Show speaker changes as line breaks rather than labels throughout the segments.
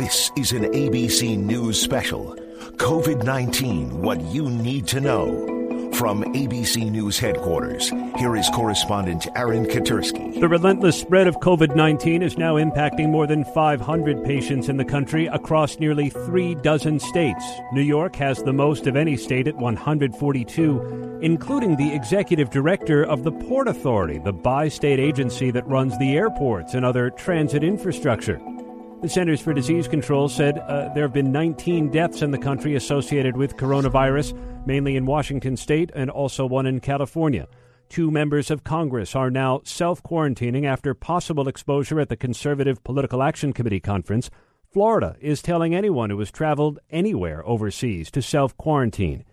This is an ABC News special. COVID 19 What You Need to Know. From ABC News headquarters, here is correspondent Aaron Katersky.
The relentless spread of COVID 19 is now impacting more than 500 patients in the country across nearly three dozen states. New York has the most of any state at 142, including the executive director of the Port Authority, the bi state agency that runs the airports and other transit infrastructure. The Centers for Disease Control said uh, there have been 19 deaths in the country associated with coronavirus, mainly in Washington state and also one in California. Two members of Congress are now self quarantining after possible exposure at the Conservative Political Action Committee conference. Florida is telling anyone who has traveled anywhere overseas to self quarantine.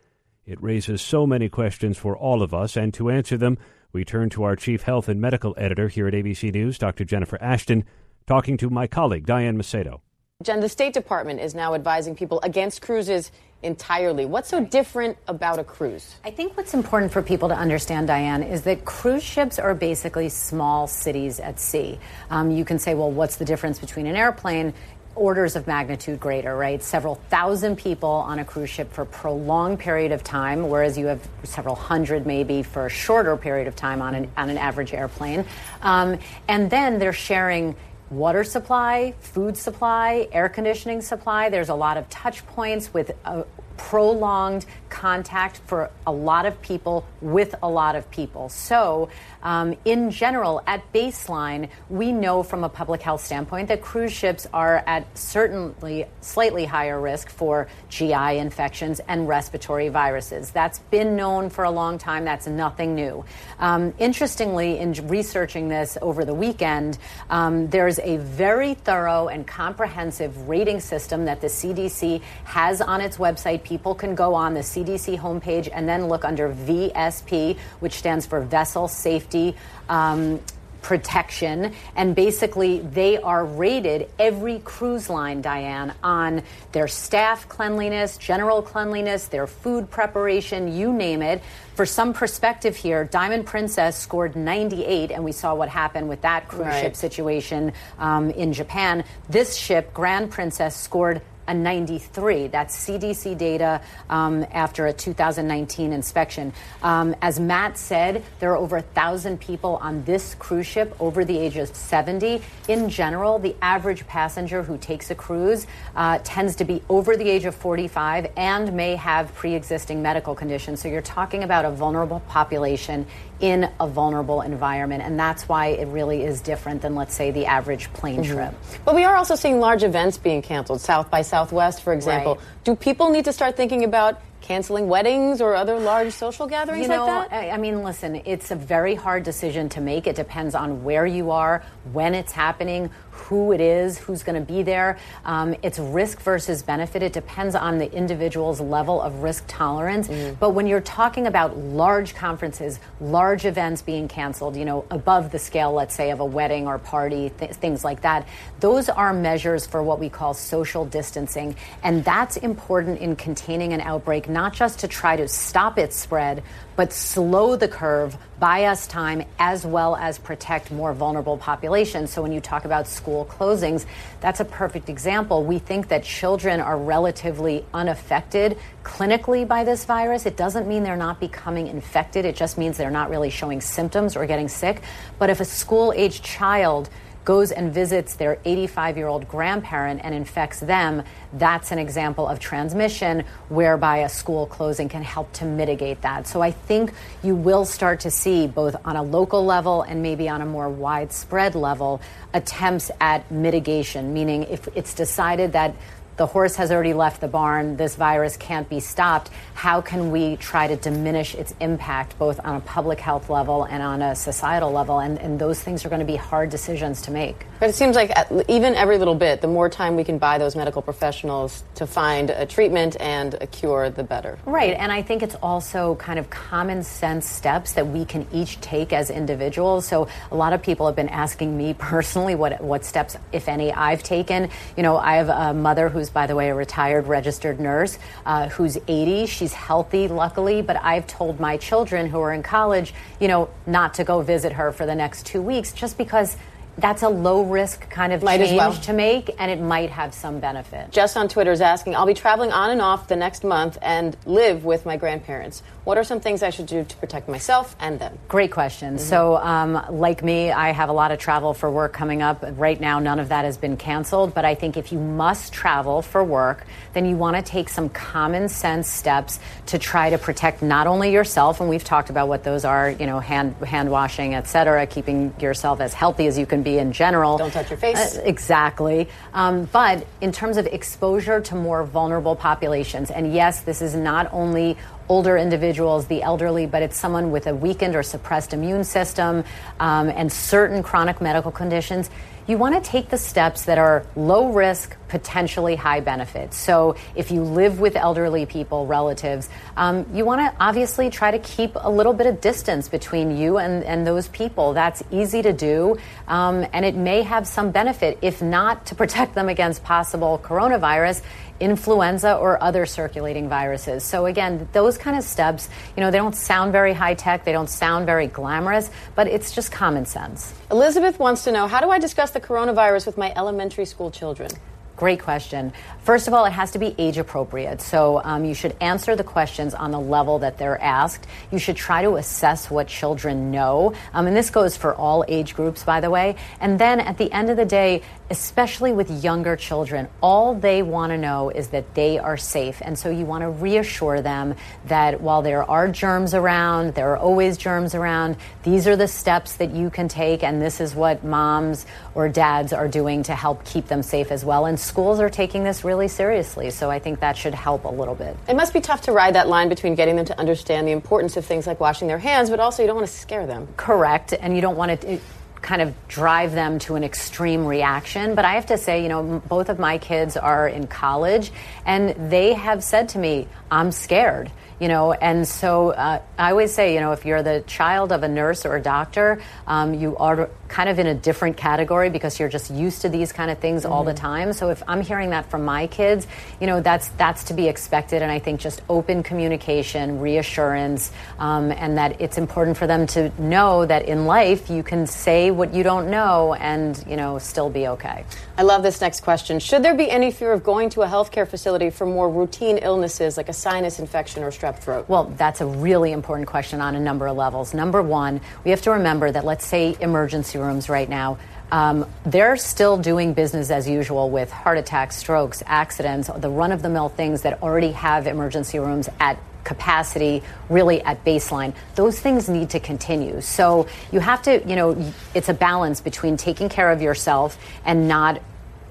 It raises so many questions for all of us, and to answer them, we turn to our chief health and medical editor here at ABC News, Dr. Jennifer Ashton talking to my colleague, Diane Macedo.
Jen, the State Department is now advising people against cruises entirely. What's so different about a cruise?
I think what's important for people to understand, Diane, is that cruise ships are basically small cities at sea. Um, you can say, well, what's the difference between an airplane? Orders of magnitude greater, right? Several thousand people on a cruise ship for a prolonged period of time, whereas you have several hundred maybe for a shorter period of time on an, on an average airplane. Um, and then they're sharing water supply, food supply, air conditioning supply. There's a lot of touch points with a prolonged contact for a lot of people with a lot of people. So, um, in general, at baseline, we know from a public health standpoint that cruise ships are at certainly slightly higher risk for GI infections and respiratory viruses. That's been known for a long time. That's nothing new. Um, interestingly, in researching this over the weekend, um, there's a very thorough and comprehensive rating system that the CDC has on its website. People can go on the CDC homepage and then look under VSP, which stands for Vessel Safety. Um, protection. And basically, they are rated every cruise line, Diane, on their staff cleanliness, general cleanliness, their food preparation, you name it. For some perspective here, Diamond Princess scored 98, and we saw what happened with that cruise right. ship situation um, in Japan. This ship, Grand Princess, scored a 93. That's CDC data um, after a 2019 inspection. Um, as Matt said, there are over 1,000 people on this cruise ship over the age of 70. In general, the average passenger who takes a cruise uh, tends to be over the age of 45 and may have pre existing medical conditions. So you're talking about a vulnerable population in a vulnerable environment. And that's why it really is different than, let's say, the average plane mm-hmm. trip.
But we are also seeing large events being canceled, South by Southwest, for example. Right. Do people need to start thinking about canceling weddings or other large social gatherings
you know,
like that?
I mean, listen, it's a very hard decision to make. It depends on where you are, when it's happening, who it is, who's going to be there. Um, it's risk versus benefit. It depends on the individual's level of risk tolerance. Mm. But when you're talking about large conferences, large events being canceled, you know, above the scale, let's say, of a wedding or party, th- things like that, those are measures for what we call social distancing. And that's important in containing an outbreak, not just to try to stop its spread, but slow the curve, buy us time, as well as protect more vulnerable populations. So when you talk about school closings, that's a perfect example. We think that children are relatively unaffected clinically by this virus. It doesn't mean they're not becoming infected, it just means they're not really showing symptoms or getting sick. But if a school aged child goes and visits their 85 year old grandparent and infects them, that's an example of transmission whereby a school closing can help to mitigate that. So I think you will start to see, both on a local level and maybe on a more widespread level, attempts at mitigation, meaning if it's decided that the horse has already left the barn, this virus can't be stopped. How can we try to diminish its impact both on a public health level and on a societal level? And, and those things are going to be hard decisions to make.
But it seems like even every little bit, the more time we can buy those medical professionals to find a treatment and a cure, the better.
Right. And I think it's also kind of common sense steps that we can each take as individuals. So a lot of people have been asking me personally what, what steps, if any, I've taken. You know, I have a mother who's who's, by the way, a retired registered nurse, uh, who's 80. She's healthy, luckily, but I've told my children who are in college, you know, not to go visit her for the next two weeks just because that's a low risk kind of
might
change
well.
to make, and it might have some benefit.
Jess on Twitter is asking, I'll be traveling on and off the next month and live with my grandparents. What are some things I should do to protect myself and them?
Great question. Mm-hmm. So, um, like me, I have a lot of travel for work coming up. Right now, none of that has been canceled, but I think if you must travel for work, then you want to take some common sense steps to try to protect not only yourself, and we've talked about what those are, you know, hand, hand washing, et cetera, keeping yourself as healthy as you can be in general.
Don't touch your face.
Uh, exactly. Um, but in terms of exposure to more vulnerable populations, and yes, this is not only older individuals, the elderly, but it's someone with a weakened or suppressed immune system um, and certain chronic medical conditions you want to take the steps that are low risk, potentially high benefit. So if you live with elderly people, relatives, um, you want to obviously try to keep a little bit of distance between you and, and those people. That's easy to do, um, and it may have some benefit, if not to protect them against possible coronavirus influenza or other circulating viruses. So again, those kind of steps, you know, they don't sound very high tech, they don't sound very glamorous, but it's just common sense.
Elizabeth wants to know, how do I discuss the coronavirus with my elementary school children?
Great question. First of all, it has to be age appropriate. So um, you should answer the questions on the level that they're asked. You should try to assess what children know. Um, and this goes for all age groups, by the way. And then at the end of the day, especially with younger children, all they want to know is that they are safe. And so you want to reassure them that while there are germs around, there are always germs around, these are the steps that you can take, and this is what moms or dads are doing to help keep them safe as well. And schools are taking this really seriously, so I think that should help a little bit.
It must be tough to ride that line between getting them to understand the importance of things like washing their hands, but also you don't want to scare them.
Correct, and you don't want to kind of drive them to an extreme reaction. But I have to say, you know, both of my kids are in college and they have said to me, I'm scared you know and so uh, i always say you know if you're the child of a nurse or a doctor um, you are kind of in a different category because you're just used to these kind of things mm-hmm. all the mm-hmm. time so if i'm hearing that from my kids you know that's that's to be expected and i think just open communication reassurance um, and that it's important for them to know that in life you can say what you don't know and you know still be okay
i love this next question should there be any fear of going to a healthcare facility for more routine illnesses like a sinus infection or strep throat?
Well, that's a really important question on a number of levels. Number one, we have to remember that, let's say, emergency rooms right now. Um, they're still doing business as usual with heart attacks, strokes, accidents, the run of the mill things that already have emergency rooms at capacity really at baseline. Those things need to continue. So you have to, you know, it's a balance between taking care of yourself and not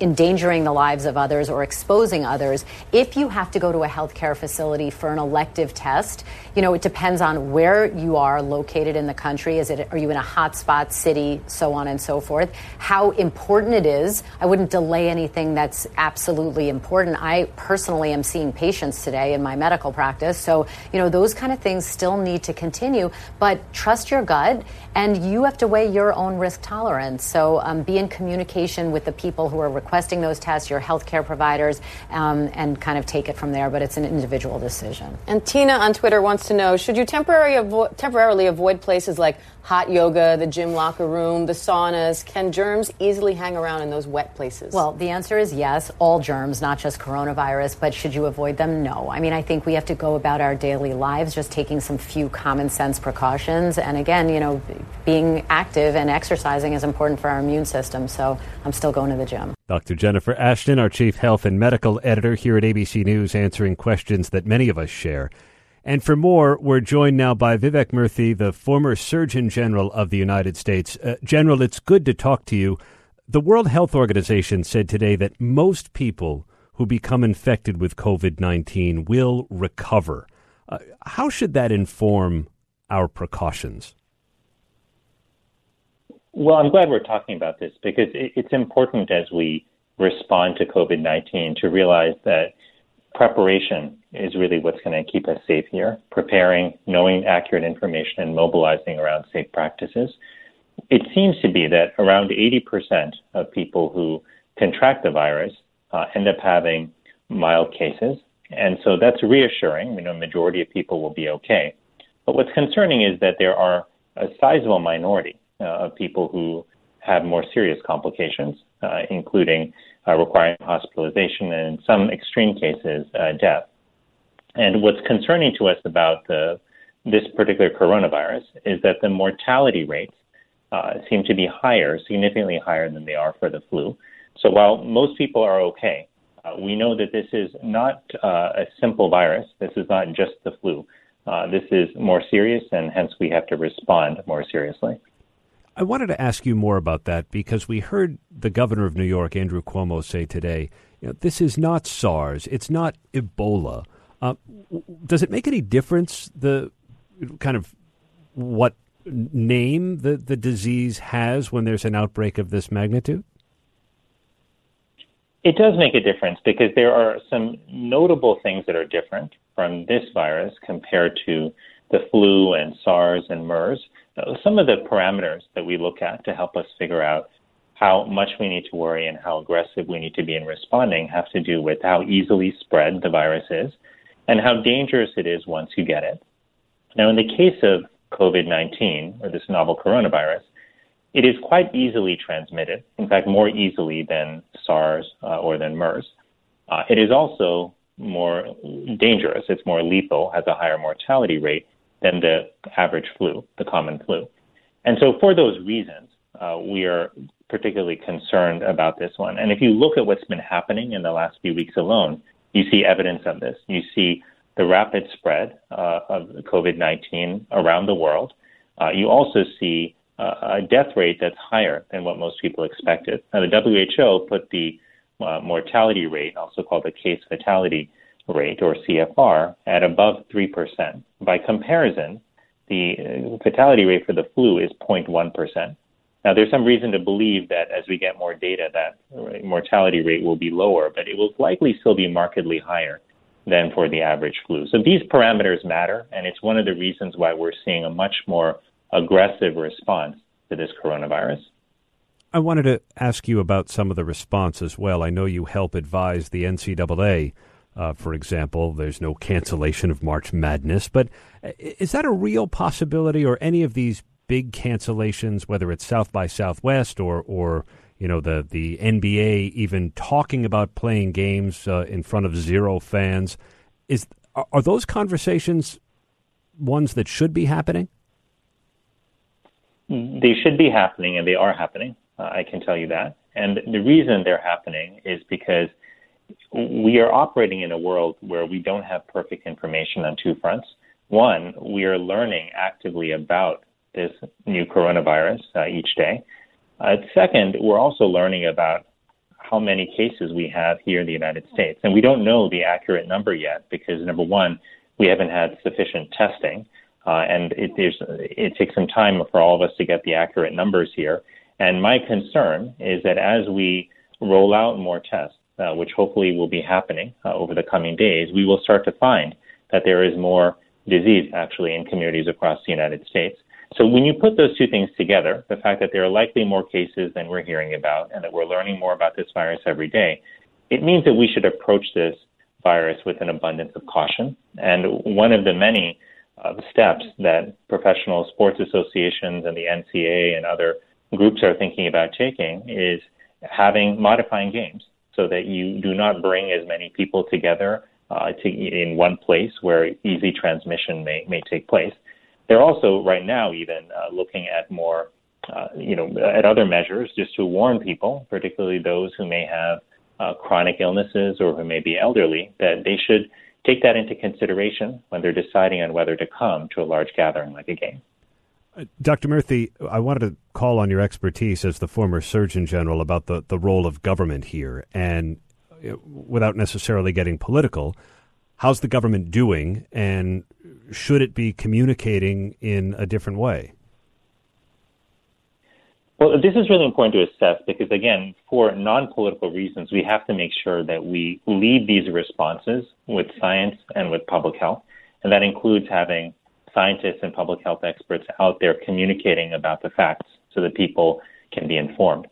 endangering the lives of others or exposing others. If you have to go to a healthcare facility for an elective test, you know, it depends on where you are located in the country. Is it are you in a hotspot city, so on and so forth? How important it is. I wouldn't delay anything that's absolutely important. I personally am seeing patients today in my medical practice, so you know those kind of things still need to continue. But trust your gut, and you have to weigh your own risk tolerance. So um, be in communication with the people who are requesting those tests, your healthcare providers, um, and kind of take it from there. But it's an individual decision.
And Tina on Twitter wants to know should you temporarily, avo- temporarily avoid places like hot yoga, the gym locker room, the saunas? Can germs easily hang around in those wet places?
Well, the answer is yes, all germs, not just coronavirus, but should you avoid them? No. I mean, I think we have to go about our daily lives just taking some few common sense precautions. And again, you know, being active and exercising is important for our immune system. So I'm still going to the gym.
Dr. Jennifer Ashton, our chief health and medical editor here at ABC News, answering questions that many of us share. And for more, we're joined now by Vivek Murthy, the former Surgeon General of the United States. Uh, General, it's good to talk to you. The World Health Organization said today that most people who become infected with COVID 19 will recover. Uh, how should that inform our precautions?
Well, I'm glad we're talking about this because it's important as we respond to COVID 19 to realize that preparation is really what's going to keep us safe here. Preparing, knowing accurate information, and mobilizing around safe practices. It seems to be that around 80% of people who contract the virus uh, end up having mild cases. And so that's reassuring. We know a majority of people will be okay. But what's concerning is that there are a sizable minority of people who have more serious complications, uh, including uh, requiring hospitalization and in some extreme cases, uh, death. And what's concerning to us about the, this particular coronavirus is that the mortality rates uh, seem to be higher, significantly higher than they are for the flu. So while most people are okay, uh, we know that this is not uh, a simple virus. This is not just the flu. Uh, this is more serious, and hence we have to respond more seriously.
I wanted to ask you more about that because we heard the governor of New York, Andrew Cuomo, say today, you know, this is not SARS, it's not Ebola. Uh, does it make any difference the kind of what name the, the disease has when there's an outbreak of this magnitude?
It does make a difference because there are some notable things that are different from this virus compared to the flu and SARS and MERS some of the parameters that we look at to help us figure out how much we need to worry and how aggressive we need to be in responding have to do with how easily spread the virus is and how dangerous it is once you get it. Now, in the case of COVID 19 or this novel coronavirus, it is quite easily transmitted, in fact, more easily than SARS uh, or than MERS. Uh, it is also more dangerous, it's more lethal, has a higher mortality rate, than the average flu, the common flu. And so, for those reasons, uh, we are particularly concerned about this one. And if you look at what's been happening in the last few weeks alone, you see evidence of this. You see the rapid spread uh, of COVID 19 around the world. Uh, you also see uh, a death rate that's higher than what most people expected. Now, the WHO put the uh, mortality rate, also called the case fatality rate, or CFR, at above 3%. By comparison, the uh, fatality rate for the flu is 0.1%. Now, there's some reason to believe that as we get more data, that mortality rate will be lower, but it will likely still be markedly higher than for the average flu. So these parameters matter, and it's one of the reasons why we're seeing a much more aggressive response to this coronavirus.
I wanted to ask you about some of the response as well. I know you help advise the NCAA uh, for example, there's no cancellation of March Madness. But uh, is that a real possibility, or any of these big cancellations, whether it's South by Southwest or or you know the the NBA even talking about playing games uh, in front of zero fans? Is are, are those conversations ones that should be happening?
They should be happening, and they are happening. Uh, I can tell you that. And the reason they're happening is because we are operating in a world where we don't have perfect information on two fronts. One, we are learning actively about this new coronavirus uh, each day. Uh, second, we're also learning about how many cases we have here in the United States. And we don't know the accurate number yet because, number one, we haven't had sufficient testing. Uh, and it, it takes some time for all of us to get the accurate numbers here. And my concern is that as we roll out more tests, uh, which hopefully will be happening uh, over the coming days, we will start to find that there is more disease actually in communities across the United States. So when you put those two things together, the fact that there are likely more cases than we're hearing about and that we're learning more about this virus every day, it means that we should approach this virus with an abundance of caution. And one of the many uh, steps that professional sports associations and the NCAA and other groups are thinking about taking is having modifying games so that you do not bring as many people together uh, to, in one place where easy transmission may, may take place. They're also right now even uh, looking at more, uh, you know, at other measures just to warn people, particularly those who may have uh, chronic illnesses or who may be elderly, that they should take that into consideration when they're deciding on whether to come to a large gathering like a game.
Dr. Murthy, I wanted to call on your expertise as the former Surgeon General about the, the role of government here. And without necessarily getting political, how's the government doing and should it be communicating in a different way?
Well, this is really important to assess because, again, for non political reasons, we have to make sure that we lead these responses with science and with public health. And that includes having scientists and public health experts out there communicating about the facts so that people can be informed.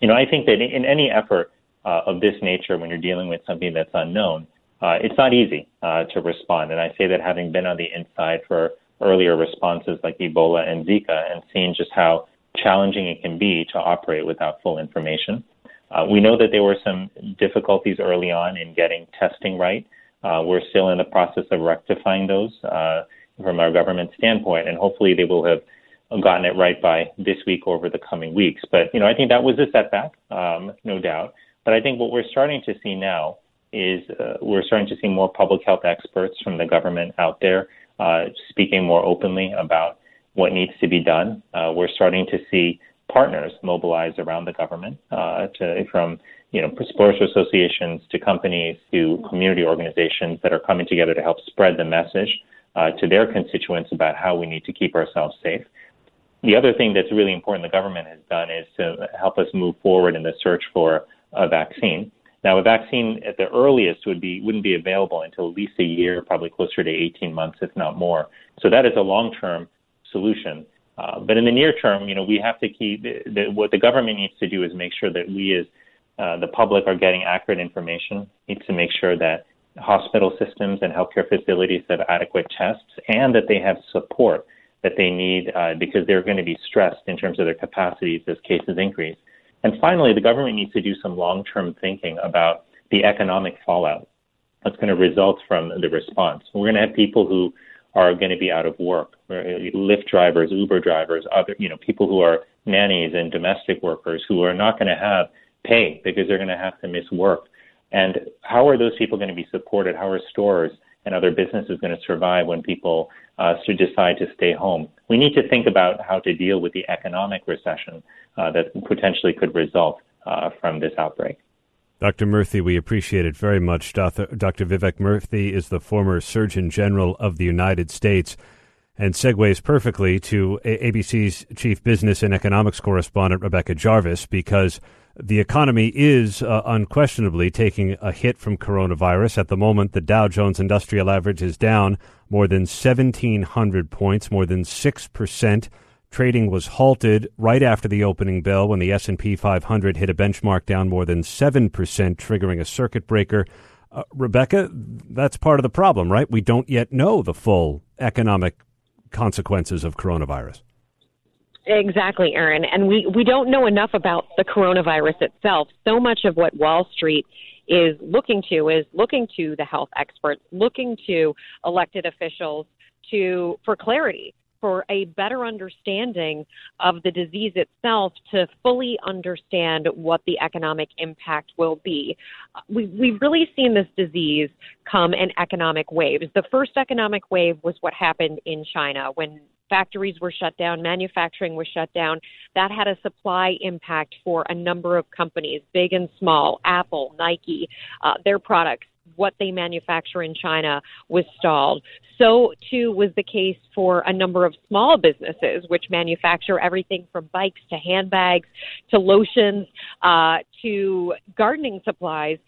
You know, I think that in any effort uh, of this nature, when you're dealing with something that's unknown, uh, it's not easy uh, to respond. And I say that having been on the inside for earlier responses like Ebola and Zika and seeing just how challenging it can be to operate without full information. Uh, we know that there were some difficulties early on in getting testing right. Uh, we're still in the process of rectifying those uh, from our government standpoint, and hopefully they will have gotten it right by this week or over the coming weeks. But you know, I think that was a setback, um, no doubt. But I think what we're starting to see now is uh, we're starting to see more public health experts from the government out there uh, speaking more openly about what needs to be done. Uh, we're starting to see partners mobilize around the government, uh, to, from you know sports associations to companies to community organizations that are coming together to help spread the message uh, to their constituents about how we need to keep ourselves safe. The other thing that's really important the government has done is to help us move forward in the search for a vaccine. Now, a vaccine at the earliest would be wouldn't be available until at least a year, probably closer to 18 months, if not more. So that is a long-term solution. Uh, but in the near term, you know, we have to keep the, the, what the government needs to do is make sure that we, as uh, the public, are getting accurate information. Needs to make sure that hospital systems and healthcare facilities have adequate tests and that they have support that they need uh, because they're going to be stressed in terms of their capacities as cases increase. And finally, the government needs to do some long-term thinking about the economic fallout that's going to result from the response. We're going to have people who are going to be out of work. Lyft drivers, Uber drivers, other you know people who are nannies and domestic workers who are not going to have pay because they're going to have to miss work. And how are those people going to be supported? How are stores and other businesses going to survive when people uh, should decide to stay home? We need to think about how to deal with the economic recession uh, that potentially could result uh, from this outbreak.
Dr. Murthy, we appreciate it very much. Dr. Vivek Murthy is the former Surgeon General of the United States and segues perfectly to ABC's chief business and economics correspondent, Rebecca Jarvis, because the economy is uh, unquestionably taking a hit from coronavirus. At the moment, the Dow Jones Industrial Average is down more than 1,700 points, more than 6%. Trading was halted right after the opening bell when the S&P 500 hit a benchmark down more than 7%, triggering a circuit breaker. Uh, Rebecca, that's part of the problem, right? We don't yet know the full economic consequences of coronavirus.
Exactly, Aaron. And we, we don't know enough about the coronavirus itself. So much of what Wall Street is looking to is looking to the health experts, looking to elected officials to for clarity for a better understanding of the disease itself to fully understand what the economic impact will be. We, we've really seen this disease come in economic waves. The first economic wave was what happened in China when factories were shut down, manufacturing was shut down. That had a supply impact for a number of companies, big and small, Apple, Nike, uh, their products what they manufacture in China was stalled. So too was the case for a number of small businesses which manufacture everything from bikes to handbags to lotions uh, to gardening supplies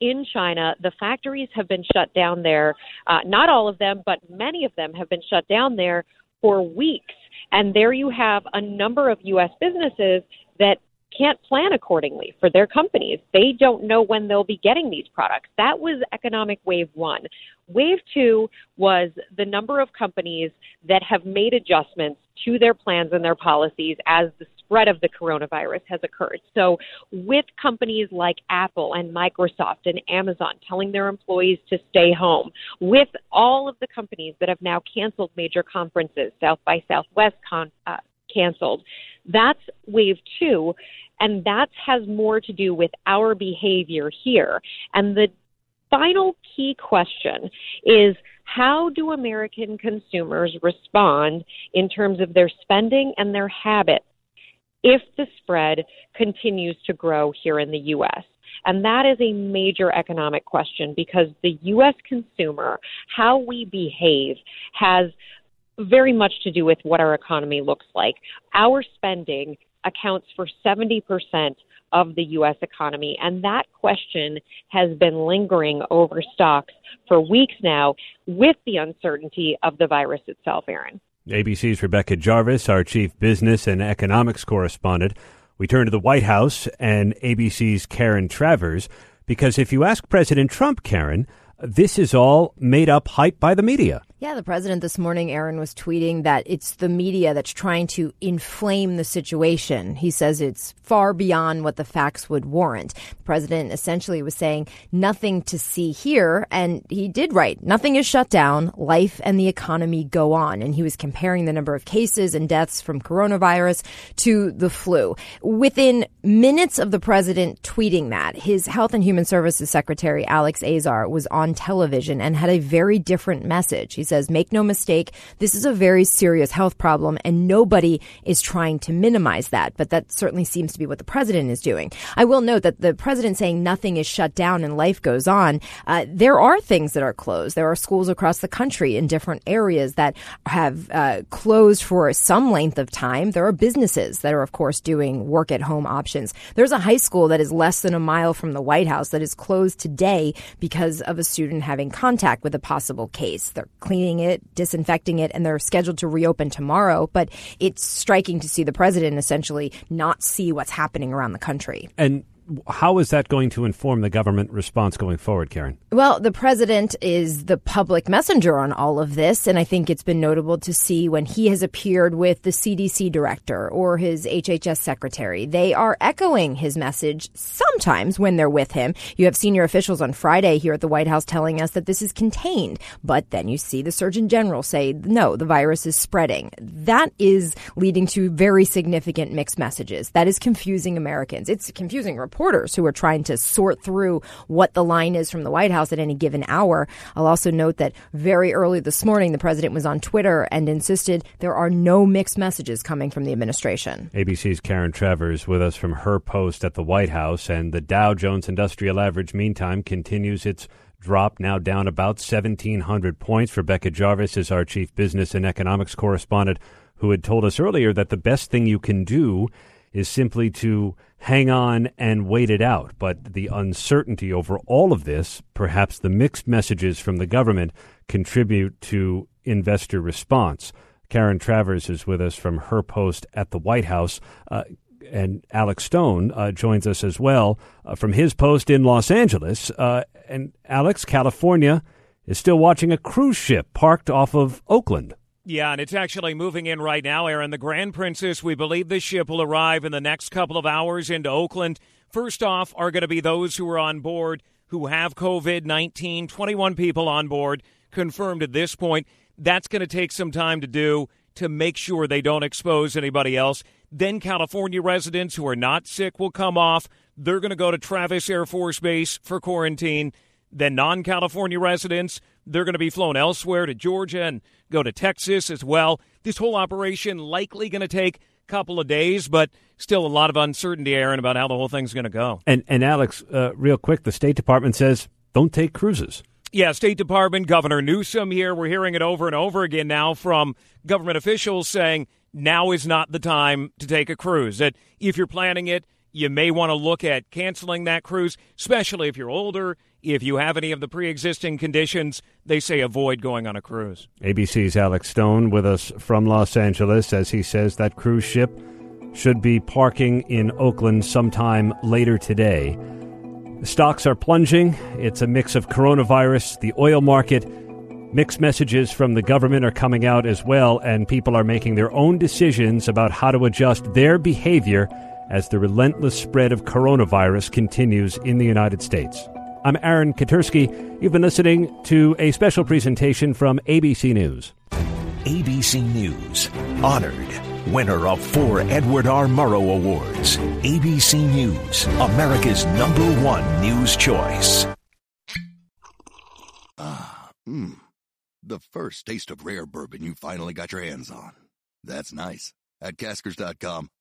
in China. The factories have been shut down there. Uh, not all of them, but many of them have been shut down there for weeks. And there you have a number of U.S. businesses that can't plan accordingly for their companies. They don't know when they'll be getting these products. That was economic wave one. Wave two was the number of companies that have made adjustments to their plans and their policies as the spread of the coronavirus has occurred. So, with companies like Apple and Microsoft and Amazon telling their employees to stay home, with all of the companies that have now canceled major conferences, South by Southwest con- uh, canceled, that's wave two. And that has more to do with our behavior here. And the final key question is how do American consumers respond in terms of their spending and their habits if the spread continues to grow here in the U.S.? And that is a major economic question because the U.S. consumer, how we behave, has very much to do with what our economy looks like. Our spending accounts for 70% of the U.S. economy, and that question has been lingering over stocks for weeks now with the uncertainty of the virus itself, Aaron.
ABC's Rebecca Jarvis, our chief business and economics correspondent. We turn to the White House and ABC's Karen Travers, because if you ask President Trump, Karen, this is all made up hype by the media.
Yeah, the president this morning, Aaron, was tweeting that it's the media that's trying to inflame the situation. He says it's far beyond what the facts would warrant. The president essentially was saying nothing to see here, and he did right. Nothing is shut down. Life and the economy go on. And he was comparing the number of cases and deaths from coronavirus to the flu. Within minutes of the president tweeting that, his Health and Human Services Secretary, Alex Azar, was on television and had a very different message. He says, make no mistake, this is a very serious health problem and nobody is trying to minimize that. But that certainly seems to be what the president is doing. I will note that the president saying nothing is shut down and life goes on, uh, there are things that are closed. There are schools across the country in different areas that have uh, closed for some length of time. There are businesses that are, of course, doing work at home options. There's a high school that is less than a mile from the White House that is closed today because of a student having contact with a possible case. They're cleaning it, disinfecting it, and they're scheduled to reopen tomorrow. But it's striking to see the president essentially not see what's happening around the country.
And how is that going to inform the government response going forward, Karen?
Well, the president is the public messenger on all of this, and I think it's been notable to see when he has appeared with the CDC director or his HHS secretary. They are echoing his message sometimes when they're with him. You have senior officials on Friday here at the White House telling us that this is contained, but then you see the Surgeon General say, no, the virus is spreading. That is leading to very significant mixed messages. That is confusing Americans. It's confusing reporters reporters who are trying to sort through what the line is from the White House at any given hour. I'll also note that very early this morning, the president was on Twitter and insisted there are no mixed messages coming from the administration.
ABC's Karen Travers with us from her post at the White House, and the Dow Jones Industrial Average, meantime, continues its drop, now down about 1,700 points. Rebecca Jarvis is our chief business and economics correspondent, who had told us earlier that the best thing you can do is simply to hang on and wait it out. But the uncertainty over all of this, perhaps the mixed messages from the government, contribute to investor response. Karen Travers is with us from her post at the White House. Uh, and Alex Stone uh, joins us as well uh, from his post in Los Angeles. Uh, and Alex, California is still watching a cruise ship parked off of Oakland.
Yeah, and it's actually moving in right now, Aaron. The Grand Princess, we believe this ship will arrive in the next couple of hours into Oakland. First off, are going to be those who are on board who have COVID 19, 21 people on board, confirmed at this point. That's going to take some time to do to make sure they don't expose anybody else. Then California residents who are not sick will come off. They're going to go to Travis Air Force Base for quarantine. Then non California residents, they're going to be flown elsewhere to Georgia and go to Texas as well. This whole operation likely going to take a couple of days, but still a lot of uncertainty, Aaron, about how the whole thing's going to go.
And, and Alex, uh, real quick, the State Department says don't take cruises.
Yeah, State Department, Governor Newsom here. We're hearing it over and over again now from government officials saying now is not the time to take a cruise. That if you're planning it, you may want to look at canceling that cruise, especially if you're older, if you have any of the pre existing conditions, they say avoid going on a cruise.
ABC's Alex Stone with us from Los Angeles as he says that cruise ship should be parking in Oakland sometime later today. Stocks are plunging. It's a mix of coronavirus, the oil market. Mixed messages from the government are coming out as well, and people are making their own decisions about how to adjust their behavior as the relentless spread of coronavirus continues in the United States. I'm Aaron Katersky. You've been listening to a special presentation from ABC News.
ABC News, honored winner of four Edward R. Murrow Awards. ABC News, America's number one news choice.
Ah, mmm. The first taste of rare bourbon you finally got your hands on. That's nice. At caskers.com,